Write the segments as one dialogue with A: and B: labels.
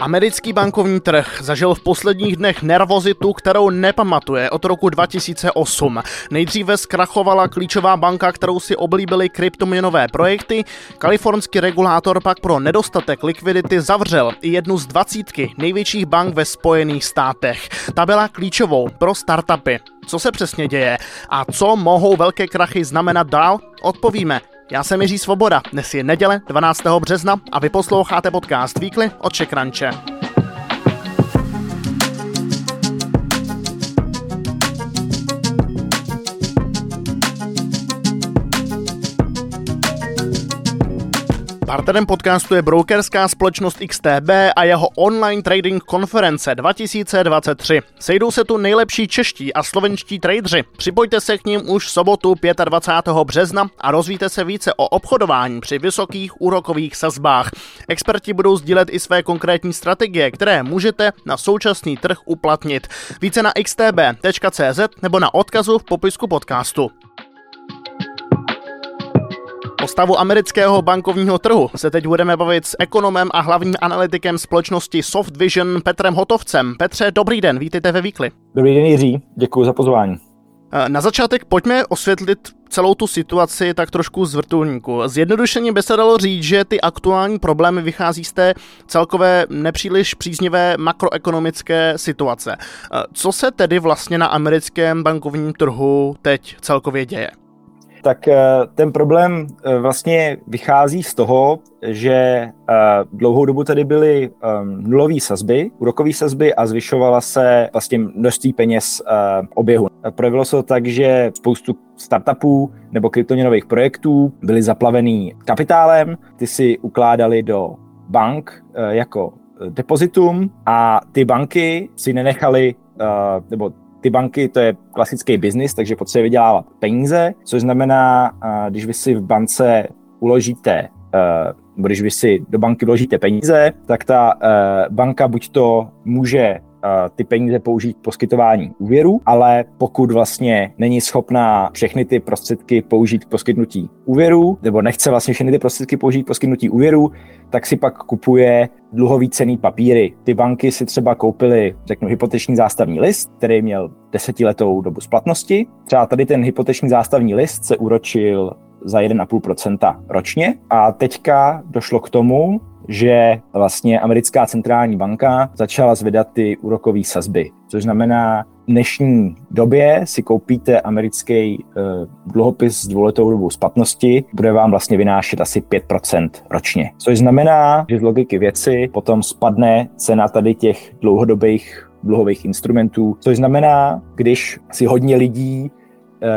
A: Americký bankovní trh zažil v posledních dnech nervozitu, kterou nepamatuje od roku 2008. Nejdříve zkrachovala klíčová banka, kterou si oblíbily kryptoměnové projekty. Kalifornský regulátor pak pro nedostatek likvidity zavřel i jednu z dvacítky největších bank ve Spojených státech. Ta byla klíčovou pro startupy. Co se přesně děje a co mohou velké krachy znamenat dál, odpovíme já jsem Jiří Svoboda, dnes je neděle 12. března a vy posloucháte podcast Weekly od Čekranče. Partnerem podcastu je brokerská společnost XTB a jeho online trading konference 2023. Sejdou se tu nejlepší čeští a slovenští tradeři. Připojte se k ním už v sobotu 25. března a rozvíte se více o obchodování při vysokých úrokových sazbách. Experti budou sdílet i své konkrétní strategie, které můžete na současný trh uplatnit. Více na xtb.cz nebo na odkazu v popisku podcastu. O stavu amerického bankovního trhu se teď budeme bavit s ekonomem a hlavním analytikem společnosti Softvision Petrem Hotovcem. Petře, dobrý den, vítejte ve Výkli.
B: Dobrý den Jiří, děkuji za pozvání.
A: Eh, na začátek pojďme osvětlit celou tu situaci tak trošku z vrtulníku. Zjednodušeně by se dalo říct, že ty aktuální problémy vychází z té celkové nepříliš příznivé makroekonomické situace. Eh, co se tedy vlastně na americkém bankovním trhu teď celkově děje?
B: Tak eh, ten problém eh, vlastně vychází z toho, že eh, dlouhou dobu tady byly ehm, nulové sazby, úrokové sazby a zvyšovala se vlastně množství peněz oběhu. Projevilo se to tak, že spoustu startupů nebo kryptoměnových projektů byly zaplavený kapitálem, ty si ukládali do bank jako depozitum a ty banky si nenechali nebo ty banky, to je klasický biznis, takže potřebuje vydělávat peníze, což znamená, když vy si v bance uložíte když vy si do banky vložíte peníze, tak ta banka buď to může ty peníze použít k poskytování úvěru, ale pokud vlastně není schopná všechny ty prostředky použít k poskytnutí úvěru, nebo nechce vlastně všechny ty prostředky použít k poskytnutí úvěru, tak si pak kupuje dluhový cený papíry. Ty banky si třeba koupily, řeknu, hypoteční zástavní list, který měl desetiletou dobu splatnosti. Třeba tady ten hypoteční zástavní list se úročil za 1,5% ročně a teďka došlo k tomu, že vlastně americká centrální banka začala zvedat ty úrokové sazby, což znamená, v dnešní době si koupíte americký uh, dluhopis s dvouletou dobou splatnosti, bude vám vlastně vynášet asi 5% ročně. Což znamená, že z logiky věci potom spadne cena tady těch dlouhodobých dluhových instrumentů, což znamená, když si hodně lidí Eh,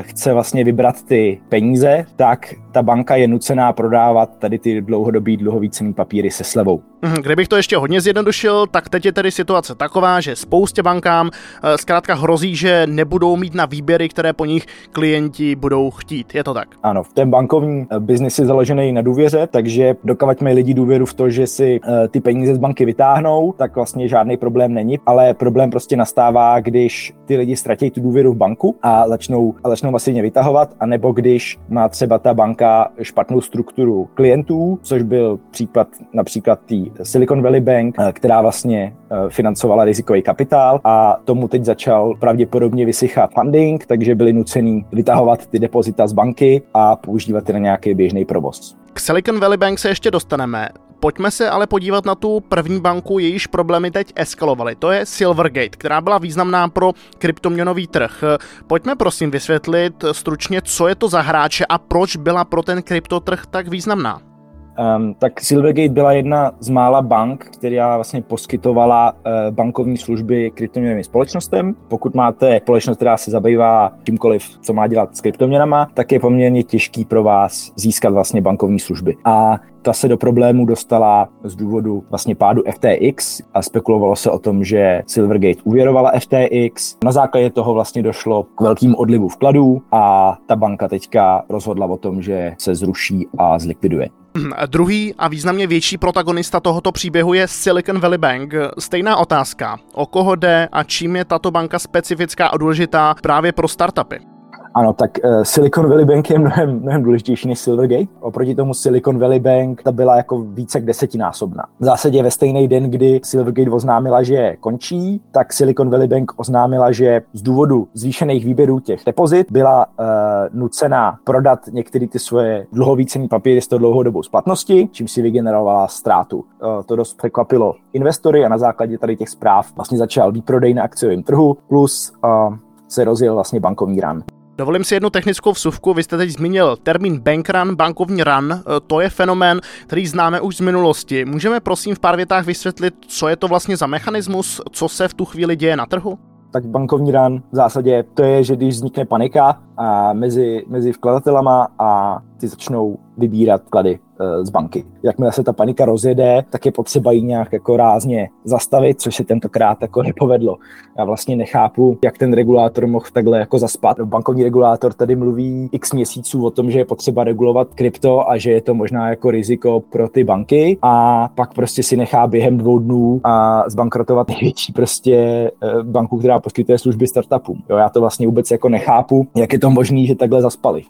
B: chce vlastně vybrat ty peníze, tak ta banka je nucená prodávat tady ty dlouhodobý dluhový cený papíry se slevou.
A: Kdybych to ještě hodně zjednodušil, tak teď je tedy situace taková, že spoustě bankám eh, zkrátka hrozí, že nebudou mít na výběry, které po nich klienti budou chtít. Je to tak?
B: Ano, v ten bankovní eh, biznis je založený na důvěře, takže dokavať mají lidi důvěru v to, že si ty peníze z banky vytáhnou, tak vlastně žádný problém není, ale problém prostě nastává, když ty lidi ztratí tu důvěru v banku a začnou, a začnou masivně vytahovat, anebo když má třeba ta banka špatnou strukturu klientů, což byl případ například té Silicon Valley Bank, eh, která vlastně eh, financovala rizikový kapitál a tomu teď začal pravděpodobně vysychat funding, takže byli nuceni vytahovat ty depozita z banky a používat je na nějaký běžný provoz.
A: K Silicon Valley Bank se ještě dostaneme. Pojďme se ale podívat na tu první banku, jejíž problémy teď eskalovaly. To je Silvergate, která byla významná pro kryptoměnový trh. Pojďme prosím vysvětlit stručně, co je to za hráče a proč byla pro ten kryptotrh tak významná.
B: Um, tak Silvergate byla jedna z mála bank, která vlastně poskytovala uh, bankovní služby kryptoměnovým společnostem. Pokud máte společnost, která se zabývá čímkoliv, co má dělat s kryptoměnama, tak je poměrně těžký pro vás získat vlastně bankovní služby. A ta se do problému dostala z důvodu vlastně pádu FTX a spekulovalo se o tom, že Silvergate uvěrovala FTX. Na základě toho vlastně došlo k velkým odlivu vkladů a ta banka teďka rozhodla o tom, že se zruší a zlikviduje.
A: Druhý a významně větší protagonista tohoto příběhu je Silicon Valley Bank. Stejná otázka. O koho jde a čím je tato banka specifická a důležitá právě pro startupy?
B: Ano, tak uh, Silicon Valley Bank je mnohem, mnohem důležitější než Silvergate. Oproti tomu Silicon Valley Bank ta byla jako více jak desetinásobná. V zásadě ve stejný den, kdy Silvergate oznámila, že končí, tak Silicon Valley Bank oznámila, že z důvodu zvýšených výběrů těch depozit byla uh, nucena prodat některé ty svoje dluhový cenní papíry s tou dlouhodobou splatnosti, čím si vygenerovala ztrátu. Uh, to dost překvapilo investory a na základě tady těch zpráv vlastně začal výprodej na akciovém trhu, plus uh, se rozjel vlastně bankovní ran.
A: Dovolím si jednu technickou vsuvku. Vy jste teď zmínil termín bankrun, bankovní run. E, to je fenomén, který známe už z minulosti. Můžeme prosím v pár větách vysvětlit, co je to vlastně za mechanismus, co se v tu chvíli děje na trhu?
B: tak bankovní run v zásadě to je, že když vznikne panika a mezi, mezi vkladatelama a ty začnou vybírat klady e, z banky. Jakmile se ta panika rozjede, tak je potřeba ji nějak jako rázně zastavit, což se tentokrát jako nepovedlo. Já vlastně nechápu, jak ten regulátor mohl takhle jako zaspat. Bankovní regulátor tady mluví x měsíců o tom, že je potřeba regulovat krypto a že je to možná jako riziko pro ty banky a pak prostě si nechá během dvou dnů a zbankrotovat největší prostě e, banku, která poskytuje služby startupům. Jo, já to vlastně vůbec jako nechápu, jak je to možné, že takhle zaspali.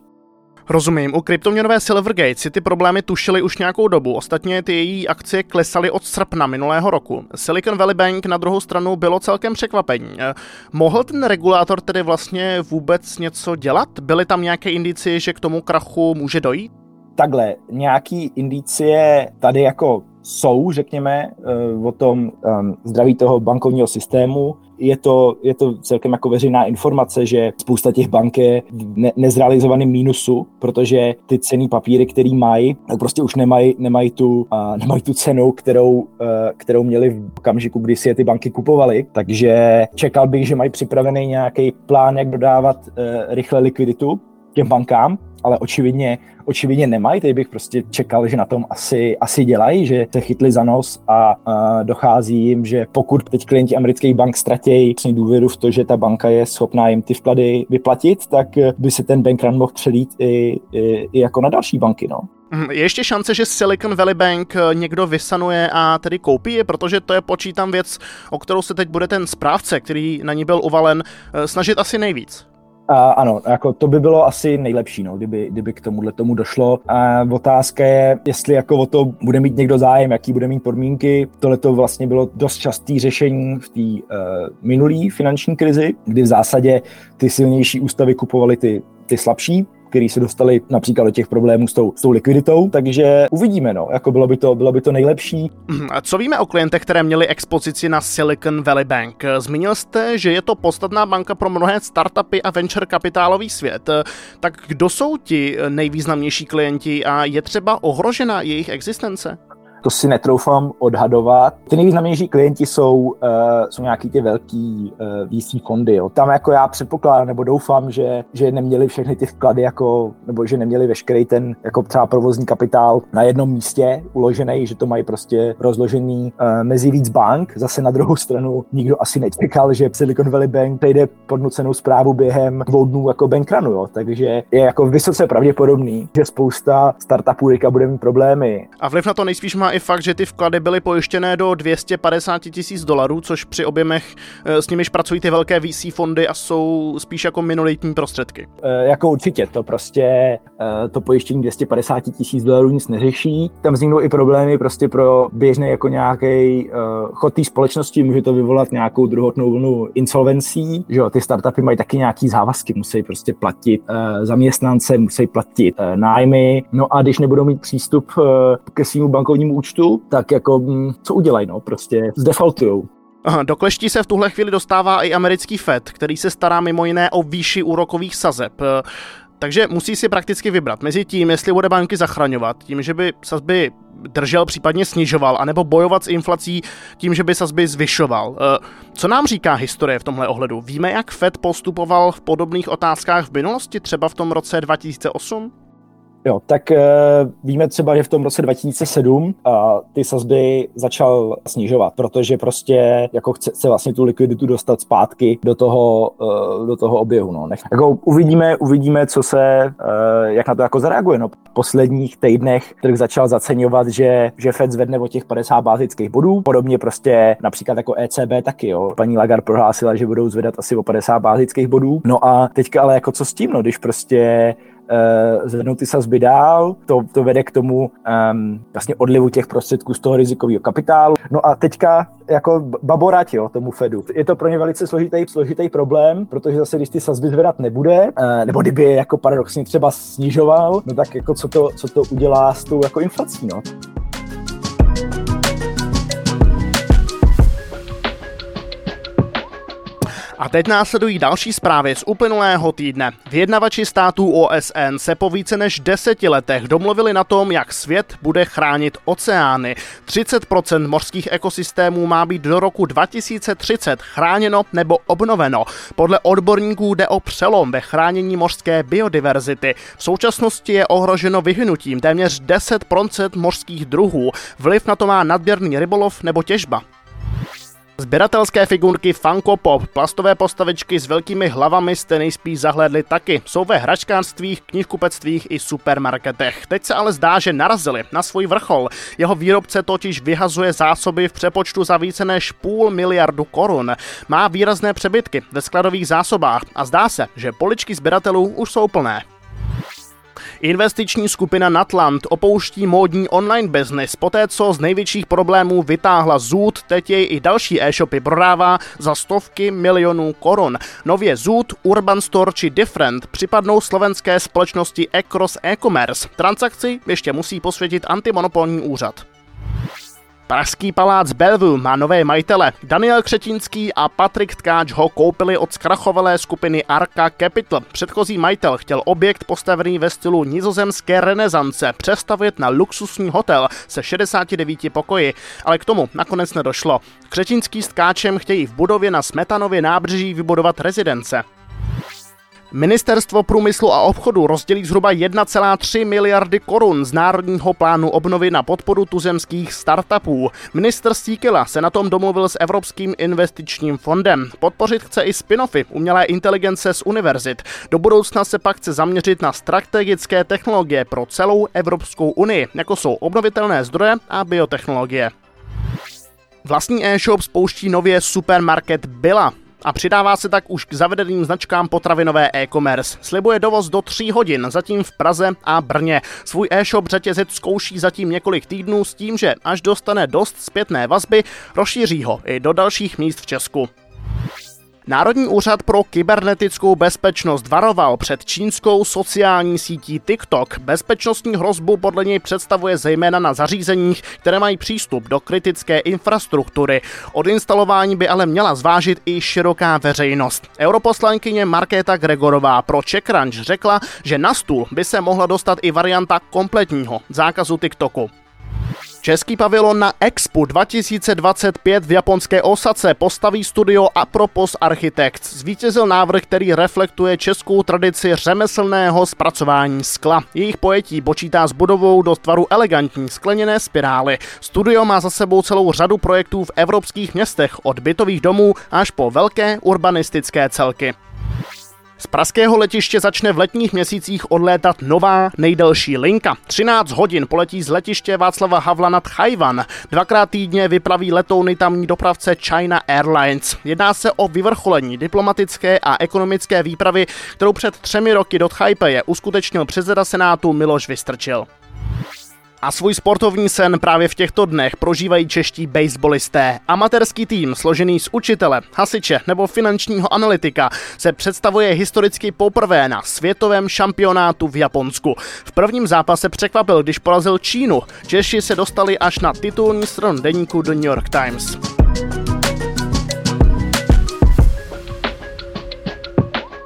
A: Rozumím, u kryptoměnové Silvergate si ty problémy tušily už nějakou dobu, ostatně ty její akcie klesaly od srpna minulého roku. Silicon Valley Bank na druhou stranu bylo celkem překvapení. Eh, mohl ten regulátor tedy vlastně vůbec něco dělat? Byly tam nějaké indicie, že k tomu krachu může dojít?
B: Takhle, nějaký indicie tady jako jsou, řekněme, eh, o tom um, zdraví toho bankovního systému. Je to, je to celkem jako veřejná informace, že spousta těch bank je ne- nezrealizovaném mínusu, protože ty cený papíry, který mají, tak prostě už nemají, nemají, tu, nemají tu cenu, kterou, uh, kterou měli v okamžiku, kdy si je ty banky kupovaly. Takže čekal bych, že mají připravený nějaký plán, jak dodávat uh, rychle likviditu těm bankám, ale očividně, očividně nemají, teď bych prostě čekal, že na tom asi, asi dělají, že se chytli za nos a, a dochází jim, že pokud teď klienti amerických bank ztratějí důvěru v to, že ta banka je schopná jim ty vklady vyplatit, tak by se ten bankrun mohl přelít i, i, i jako na další banky. No.
A: Mhm, je ještě šance, že Silicon Valley Bank eh, někdo vysanuje a tedy koupí je, protože to je počítám věc, o kterou se teď bude ten správce, který na ní byl uvalen, eh, snažit asi nejvíc.
B: A ano, jako to by bylo asi nejlepší, no, kdyby, kdyby k tomuhle tomu došlo. A otázka je, jestli jako o to bude mít někdo zájem, jaký bude mít podmínky. Tohle to vlastně bylo dost častý řešení v té uh, minulé finanční krizi, kdy v zásadě ty silnější ústavy kupovaly ty, ty slabší který se dostali například do těch problémů s tou, s tou likviditou, takže uvidíme, no, jako bylo by to, bylo by to nejlepší.
A: Mhm, a co víme o klientech, které měli expozici na Silicon Valley Bank? Zmínil jste, že je to podstatná banka pro mnohé startupy a venture kapitálový svět. Tak kdo jsou ti nejvýznamnější klienti a je třeba ohrožena jejich existence?
B: To si netroufám odhadovat. Ty nejvýznamnější klienti jsou, uh, jsou nějaký ty velký uh, VC fondy. Jo. Tam jako já předpokládám nebo doufám, že, že neměli všechny ty vklady, jako, nebo že neměli veškerý ten jako třeba provozní kapitál na jednom místě uložený, že to mají prostě rozložený uh, mezi víc bank. Zase na druhou stranu nikdo asi nečekal, že Silicon Valley Bank přejde pod nucenou zprávu během dvou dnů jako bankrunu, jo. takže je jako vysoce pravděpodobný, že spousta startupů bude mít problémy.
A: A vliv na to nejspíš má i fakt, že ty vklady byly pojištěné do 250 tisíc dolarů, což při objemech eh, s nimiž pracují ty velké VC fondy a jsou spíš jako minoritní prostředky.
B: E, jako určitě, to prostě e, to pojištění 250 tisíc dolarů nic neřeší. Tam vzniknou i problémy prostě pro běžný jako nějaký e, chod té společnosti, může to vyvolat nějakou druhotnou vlnu insolvencí, že jo, ty startupy mají taky nějaký závazky, musí prostě platit e, zaměstnance, musí platit e, nájmy, no a když nebudou mít přístup e, ke svému bankovnímu účtu, tak jako hm, co udělají, no, prostě zdefaultujou.
A: Do kleští se v tuhle chvíli dostává i americký FED, který se stará mimo jiné o výši úrokových sazeb. Takže musí si prakticky vybrat mezi tím, jestli bude banky zachraňovat, tím, že by sazby držel, případně snižoval, anebo bojovat s inflací tím, že by sazby zvyšoval. Co nám říká historie v tomhle ohledu? Víme, jak Fed postupoval v podobných otázkách v minulosti, třeba v tom roce 2008?
B: Jo, tak uh, víme třeba, že v tom roce 2007 uh, ty sazby začal snižovat, protože prostě jako chce, chce vlastně tu likviditu dostat zpátky do toho, uh, do toho oběhu. No. Nech, jako uvidíme, uvidíme, co se, uh, jak na to jako zareaguje. No. V posledních týdnech trh začal zaceňovat, že, že Fed zvedne o těch 50 bázických bodů. Podobně prostě například jako ECB taky. Jo. Paní Lagarde prohlásila, že budou zvedat asi o 50 bázických bodů. No a teďka ale jako co s tím, no, když prostě uh, zvednout ty sazby dál, to, to vede k tomu um, vlastně odlivu těch prostředků z toho rizikového kapitálu. No a teďka jako baborať, jo, tomu Fedu. Je to pro ně velice složitý, složitý problém, protože zase, když ty sazby zvedat nebude, uh, nebo kdyby je jako paradoxně třeba snižoval, no tak jako co to, co to udělá s tou jako inflací, no.
A: A teď následují další zprávy z uplynulého týdne. Vyjednavači států OSN se po více než deseti letech domluvili na tom, jak svět bude chránit oceány. 30% mořských ekosystémů má být do roku 2030 chráněno nebo obnoveno. Podle odborníků jde o přelom ve chránění mořské biodiverzity. V současnosti je ohroženo vyhnutím téměř 10% mořských druhů. Vliv na to má nadměrný rybolov nebo těžba. Sběratelské figurky Funko Pop, plastové postavičky s velkými hlavami jste nejspíš zahlédli taky. Jsou ve hračkářstvích, knihkupectvích i supermarketech. Teď se ale zdá, že narazili na svůj vrchol. Jeho výrobce totiž vyhazuje zásoby v přepočtu za více než půl miliardu korun. Má výrazné přebytky ve skladových zásobách a zdá se, že poličky sběratelů už jsou plné. Investiční skupina Natland opouští módní online business. Poté, co z největších problémů vytáhla Zoot, teď jej i další e-shopy prodává za stovky milionů korun. Nově Zoot, Urban Store či Different připadnou slovenské společnosti Ecross e-commerce. Transakci ještě musí posvětit antimonopolní úřad. Pražský palác Bellevue má nové majitele. Daniel Křetínský a Patrik Tkáč ho koupili od zkrachovalé skupiny Arca Capital. Předchozí majitel chtěl objekt postavený ve stylu nizozemské renesance přestavět na luxusní hotel se 69 pokoji, ale k tomu nakonec nedošlo. Křetínský s Tkáčem chtějí v budově na Smetanově nábřeží vybudovat rezidence. Ministerstvo průmyslu a obchodu rozdělí zhruba 1,3 miliardy korun z Národního plánu obnovy na podporu tuzemských startupů. Minister Síkela se na tom domluvil s Evropským investičním fondem. Podpořit chce i spin-offy umělé inteligence z univerzit. Do budoucna se pak chce zaměřit na strategické technologie pro celou Evropskou unii, jako jsou obnovitelné zdroje a biotechnologie. Vlastní e-shop spouští nově supermarket Bila. A přidává se tak už k zavedeným značkám potravinové e-commerce. Slibuje dovoz do 3 hodin, zatím v Praze a Brně. Svůj e-shop řetězec zkouší zatím několik týdnů s tím, že až dostane dost zpětné vazby, rozšíří ho i do dalších míst v Česku. Národní úřad pro kybernetickou bezpečnost varoval před čínskou sociální sítí TikTok. Bezpečnostní hrozbu podle něj představuje zejména na zařízeních, které mají přístup do kritické infrastruktury. Od instalování by ale měla zvážit i široká veřejnost. Europoslankyně Markéta Gregorová pro CzechCrunch řekla, že na stůl by se mohla dostat i varianta kompletního zákazu TikToku. Český pavilon na Expo 2025 v japonské Osace postaví studio Apropos Architects. Zvítězil návrh, který reflektuje českou tradici řemeslného zpracování skla. Jejich pojetí počítá s budovou do tvaru elegantní skleněné spirály. Studio má za sebou celou řadu projektů v evropských městech, od bytových domů až po velké urbanistické celky. Z pražského letiště začne v letních měsících odlétat nová nejdelší linka. 13 hodin poletí z letiště Václava Havla nad Chajvan. Dvakrát týdně vypraví letouny tamní dopravce China Airlines. Jedná se o vyvrcholení diplomatické a ekonomické výpravy, kterou před třemi roky do Tchajpeje uskutečnil předseda Senátu Miloš Vystrčil. A svůj sportovní sen právě v těchto dnech prožívají čeští baseballisté. Amatérský tým, složený z učitele, hasiče nebo finančního analytika, se představuje historicky poprvé na světovém šampionátu v Japonsku. V prvním zápase překvapil, když porazil Čínu. Češi se dostali až na titulní stranu deníku The New York Times.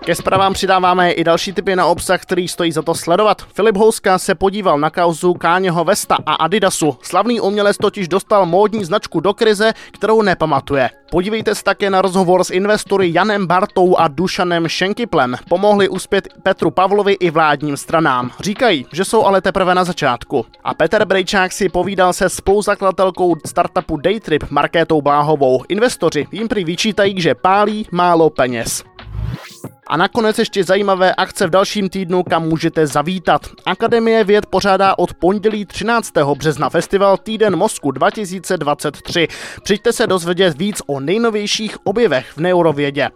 A: Ke zprávám přidáváme i další typy na obsah, který stojí za to sledovat. Filip Houska se podíval na kauzu Káněho Vesta a Adidasu. Slavný umělec totiž dostal módní značku do krize, kterou nepamatuje. Podívejte se také na rozhovor s investory Janem Bartou a Dušanem Šenkiplem. Pomohli uspět Petru Pavlovi i vládním stranám. Říkají, že jsou ale teprve na začátku. A Petr Brejčák si povídal se spoluzakladatelkou startupu Daytrip Markétou Bláhovou. Investoři jim prý vyčítají, že pálí málo peněz. A nakonec ještě zajímavé akce v dalším týdnu, kam můžete zavítat. Akademie věd pořádá od pondělí 13. března festival Týden mozku 2023. Přijďte se dozvědět víc o nejnovějších objevech v neurovědě.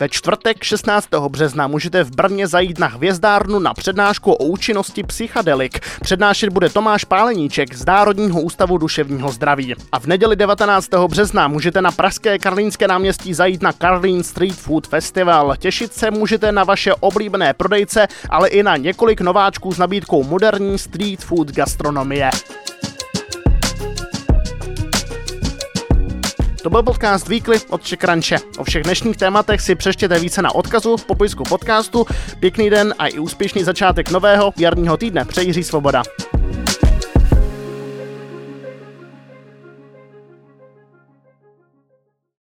A: Ve čtvrtek 16. března můžete v Brně zajít na hvězdárnu na přednášku o účinnosti psychadelik. Přednášet bude Tomáš Páleníček z Národního ústavu duševního zdraví. A v neděli 19. března můžete na Pražské Karlínské náměstí zajít na Karlín Street Food Festival. Těšit se můžete na vaše oblíbené prodejce, ale i na několik nováčků s nabídkou moderní street food gastronomie. To byl podcast Weekly od Čekranče. O všech dnešních tématech si přeštěte více na odkazu v popisku podcastu. Pěkný den a i úspěšný začátek nového jarního týdne. Přeji Svoboda.